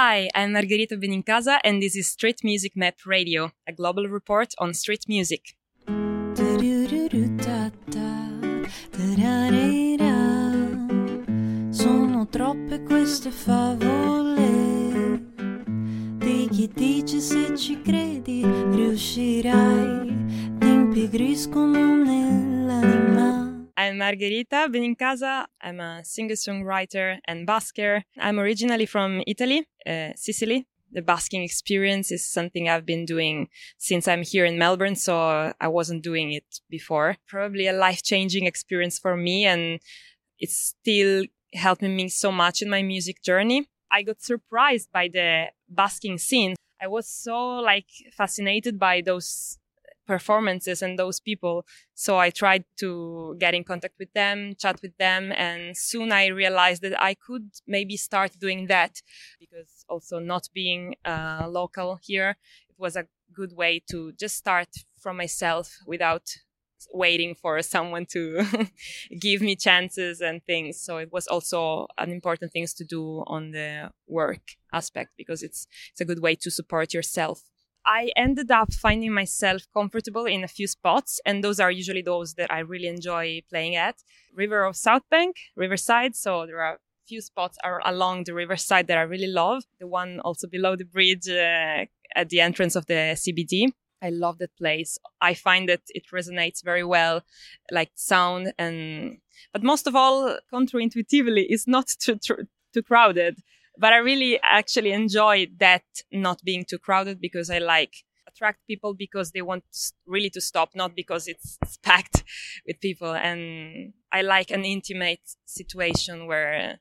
Hi, I'm Margherita Benincasa, and this is Street Music Map Radio, a global report on street music. Sono troppe queste favole di chi dice se ci credi riuscirai, ti impigriscono nell'anima. I'm Margherita Benincasa. I'm a singer-songwriter and busker. I'm originally from Italy, uh, Sicily. The basking experience is something I've been doing since I'm here in Melbourne, so I wasn't doing it before. Probably a life-changing experience for me, and it's still helping me so much in my music journey. I got surprised by the basking scene. I was so like fascinated by those performances and those people. So I tried to get in contact with them, chat with them. And soon I realized that I could maybe start doing that because also not being uh, local here, it was a good way to just start from myself without waiting for someone to give me chances and things. So it was also an important thing to do on the work aspect because it's it's a good way to support yourself. I ended up finding myself comfortable in a few spots, and those are usually those that I really enjoy playing at. River of Southbank, Riverside. So there are a few spots are along the riverside that I really love. The one also below the bridge uh, at the entrance of the CBD. I love that place. I find that it resonates very well, like sound and, but most of all, counterintuitively, it's not too, too, too crowded but I really actually enjoy that not being too crowded because I like attract people because they want really to stop, not because it's, packed with people. And I like an intimate situation where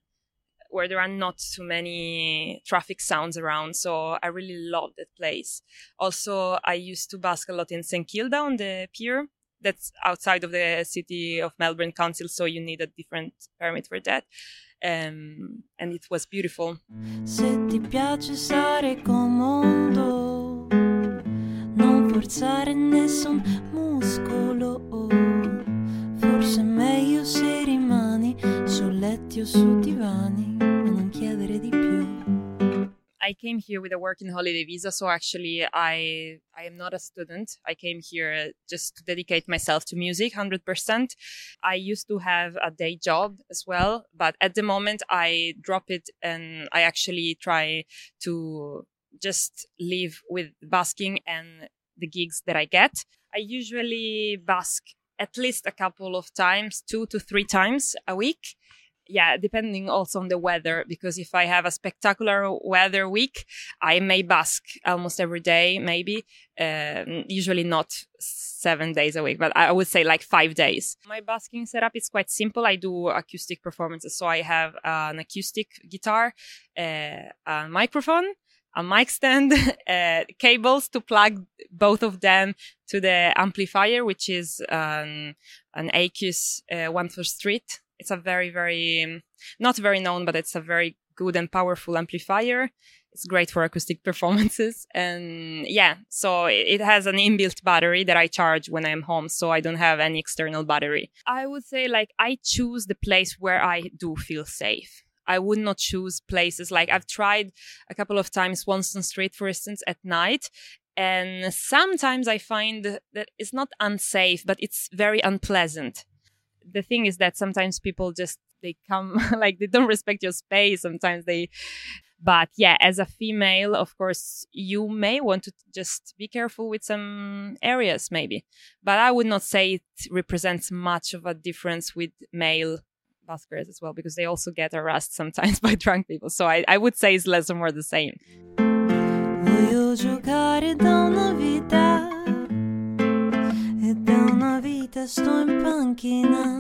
where there are not too many traffic sounds around. So I really love that place. Also, I used to bask a lot in St. Kilda on the pier. That's outside of the city of Melbourne Council, so you need a different permit for that um, and it was beautiful. Se ti piace stare comodo, non forzare nessun muscolo. Forse è meglio se rimani su letti o su divani, I came here with a working holiday visa, so actually I I am not a student. I came here just to dedicate myself to music 100%. I used to have a day job as well, but at the moment I drop it and I actually try to just live with basking and the gigs that I get. I usually bask at least a couple of times, two to three times a week yeah, depending also on the weather, because if I have a spectacular weather week, I may bask almost every day, maybe, um, usually not seven days a week, but I would say like five days. My basking setup is quite simple. I do acoustic performances. So I have uh, an acoustic guitar, uh, a microphone, a mic stand, uh, cables to plug both of them to the amplifier, which is um, an Acus uh, One for Street it's a very, very, um, not very known, but it's a very good and powerful amplifier. It's great for acoustic performances. And yeah, so it has an inbuilt battery that I charge when I'm home. So I don't have any external battery. I would say like I choose the place where I do feel safe. I would not choose places like I've tried a couple of times Swanston Street, for instance, at night. And sometimes I find that it's not unsafe, but it's very unpleasant the thing is that sometimes people just they come like they don't respect your space sometimes they but yeah as a female of course you may want to just be careful with some areas maybe but i would not say it represents much of a difference with male buskers as well because they also get harassed sometimes by drunk people so i, I would say it's less or more the same sto in panchina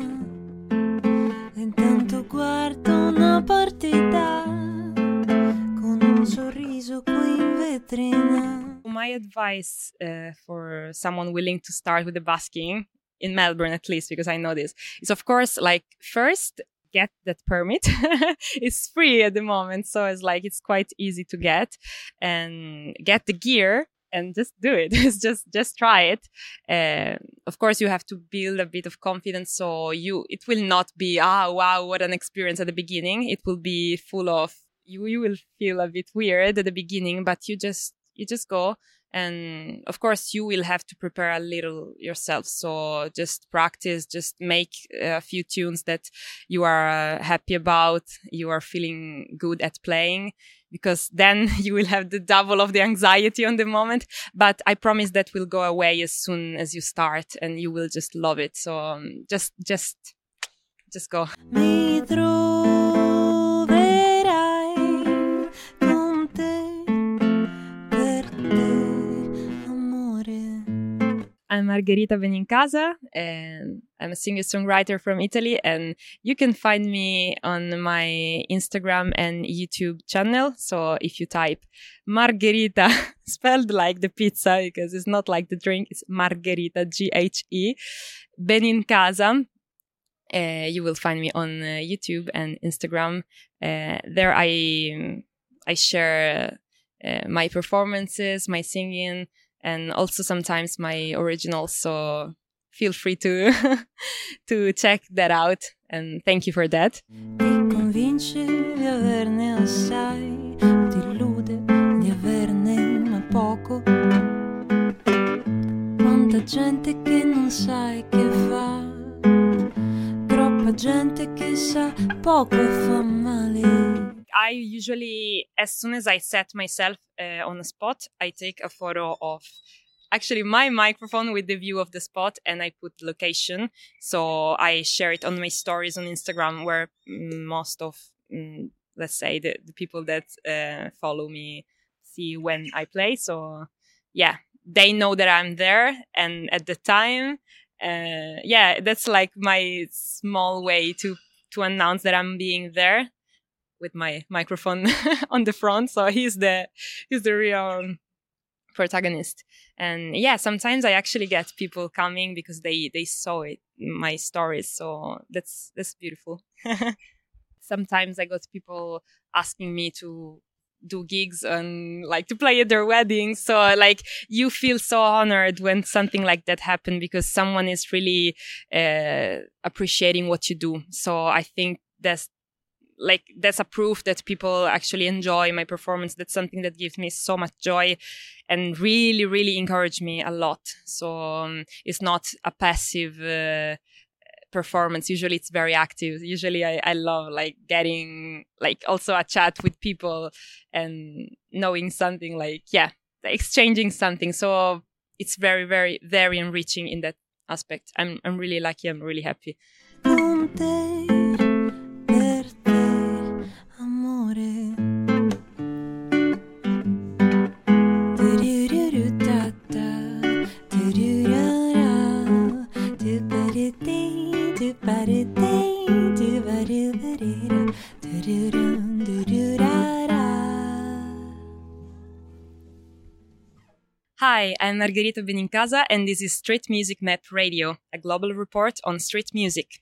intanto guardo una partita con un sorriso qui in vetrina. My advice uh, for someone willing to start with the basking in Melbourne at least because I know this is of course like first get that permit. It's free at the moment so it's like it's quite easy to get. And get the gear and just do it. just just try it. Of course, you have to build a bit of confidence. So you it will not be ah wow what an experience at the beginning. It will be full of you, you will feel a bit weird at the beginning, but you just, you just go. And of course, you will have to prepare a little yourself. So just practice, just make a few tunes that you are uh, happy about, you are feeling good at playing, because then you will have the double of the anxiety on the moment. But I promise that will go away as soon as you start and you will just love it. So um, just, just, just go. I'm Margherita Benincasa and I'm a singer songwriter from Italy. And you can find me on my Instagram and YouTube channel. So if you type Margherita, spelled like the pizza because it's not like the drink, it's Margherita, G H E, Benincasa. Uh, you will find me on uh, YouTube and Instagram. Uh, there I I share uh, my performances, my singing, and also sometimes my originals. So feel free to to check that out. And thank you for that. Ti convince di averne assai, ti illude di averne poco. Quanta gente che non sai che fa, troppa gente che sa poco e fa male. I usually, as soon as I set myself uh, on a spot, I take a photo of actually my microphone with the view of the spot and I put location. So I share it on my stories on Instagram where most of, mm, let's say, the, the people that uh, follow me see when I play. So yeah, they know that I'm there. And at the time, uh, yeah, that's like my small way to, to announce that I'm being there with my microphone on the front. So he's the, he's the real protagonist. And yeah, sometimes I actually get people coming because they, they saw it, my stories. So that's, that's beautiful. sometimes I got people asking me to do gigs and like to play at their weddings. So like you feel so honored when something like that happened because someone is really uh, appreciating what you do. So I think that's like that's a proof that people actually enjoy my performance. That's something that gives me so much joy and really, really encourage me a lot. So um, it's not a passive. Uh, performance usually it's very active usually I, I love like getting like also a chat with people and knowing something like yeah exchanging something so it's very very very enriching in that aspect i'm i'm really lucky i'm really happy hi i'm margherita benincasa and this is street music map radio a global report on street music